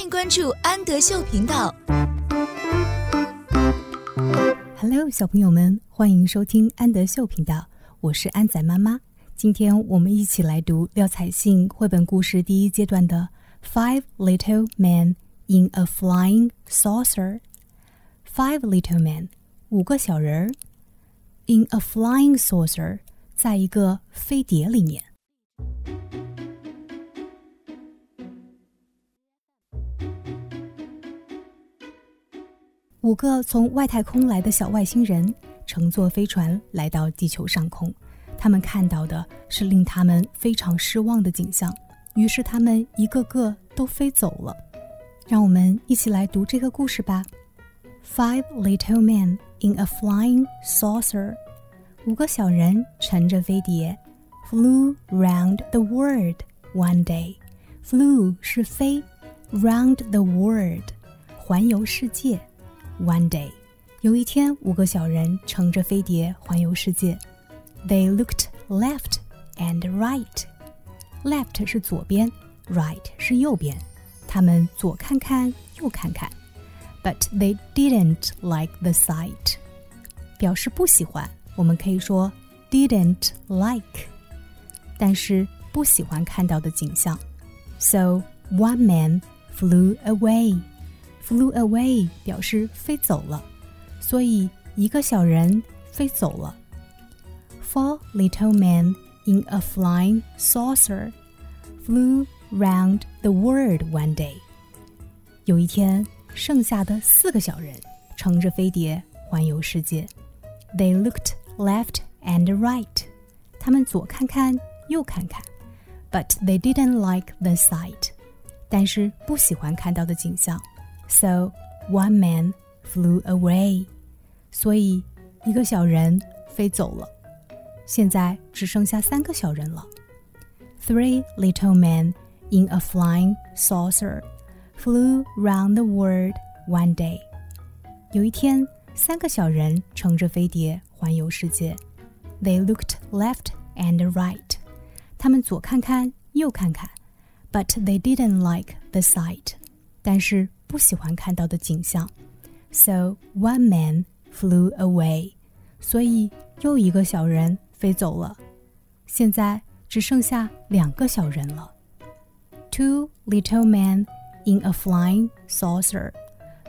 欢迎关注安德秀频道。Hello，小朋友们，欢迎收听安德秀频道，我是安仔妈妈。今天我们一起来读廖彩杏绘本故事第一阶段的《Five Little Men in a Flying Saucer》。Five little men，五个小人儿，in a flying saucer，在一个飞碟里面。五个从外太空来的小外星人乘坐飞船来到地球上空，他们看到的是令他们非常失望的景象，于是他们一个个都飞走了。让我们一起来读这个故事吧。Five little men in a flying saucer，五个小人乘着飞碟，flew round the world one day。flew 是飞，round the world 环游世界。One day，有一天，五个小人乘着飞碟环游世界。They looked left and right。Left 是左边，right 是右边。他们左看看，右看看。But they didn't like the sight。表示不喜欢，我们可以说 didn't like。但是不喜欢看到的景象。So one man flew away。 Flew away 表示飞走了，所以一个小人飞走了。Four little men in a flying saucer flew round the world one day。有一天，剩下的四个小人乘着飞碟环游世界。They looked left and right。他们左看看，右看看，but they didn't like the sight。但是不喜欢看到的景象。 So one man flew away. 所以一个小人飞走了。现在只剩下三个小人了。Three little men in a flying saucer flew round the world one day. 有一天，三个小人乘着飞碟环游世界。They looked left and right. 他们左看看，右看看，but they didn't like the sight. 但是 不喜欢看到的景象，so one man flew away，所以又一个小人飞走了。现在只剩下两个小人了。Two little men in a flying saucer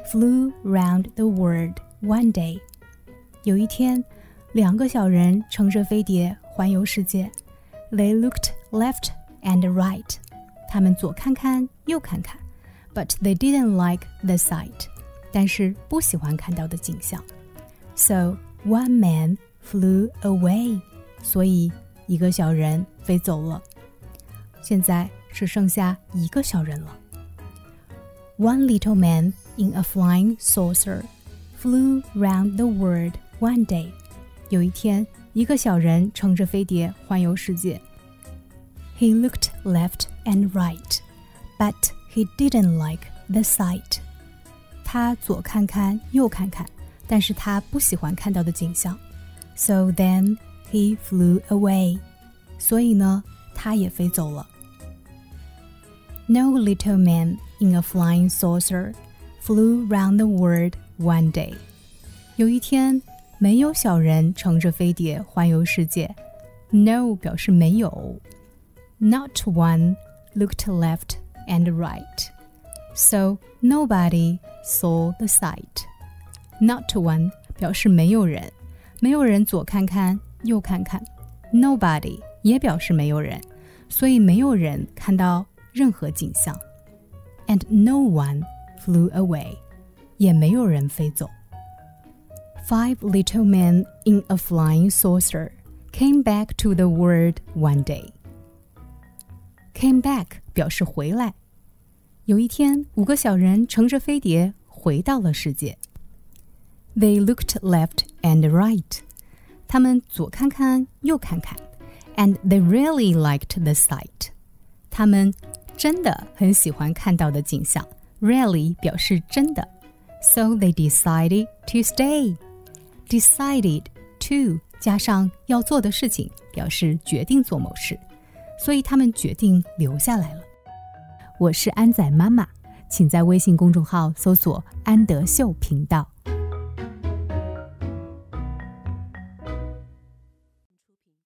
flew round the world one day。有一天，两个小人乘着飞碟环游世界。They looked left and right。他们左看看，右看看。 but they didn't like the sight，但是不喜欢看到的景象。So one man flew away，所以一个小人飞走了。现在只剩下一个小人了。One little man in a flying saucer flew round the world one day。有一天，一个小人乘着飞碟环游世界。He looked left and right, but he didn't like the sight. 他左看看，右看看，但是他不喜欢看到的景象。So then he flew away. 所以呢，他也飞走了。No little man in a flying saucer flew round the world one day. 有一天，没有小人乘着飞碟环游世界。No 表示没有。Not one looked left and right. So nobody saw the sight. Not one 表示没有人，没有人左看看右看看。Nobody 也表示没有人，所以没有人看到任何景象。And no one flew away，也没有人飞走。Five little men in a flying saucer came back to the world one day. Came back 表示回来。有一天，五个小人乘着飞碟回到了世界。They looked left and right。他们左看看，右看看，and they really liked the sight。他们真的很喜欢看到的景象。Really 表示真的，so they decided to stay。Decided to 加上要做的事情，表示决定做某事。 所以他们决定留下来了。我是安仔妈妈，请在微信公众号搜索“安德秀频道”。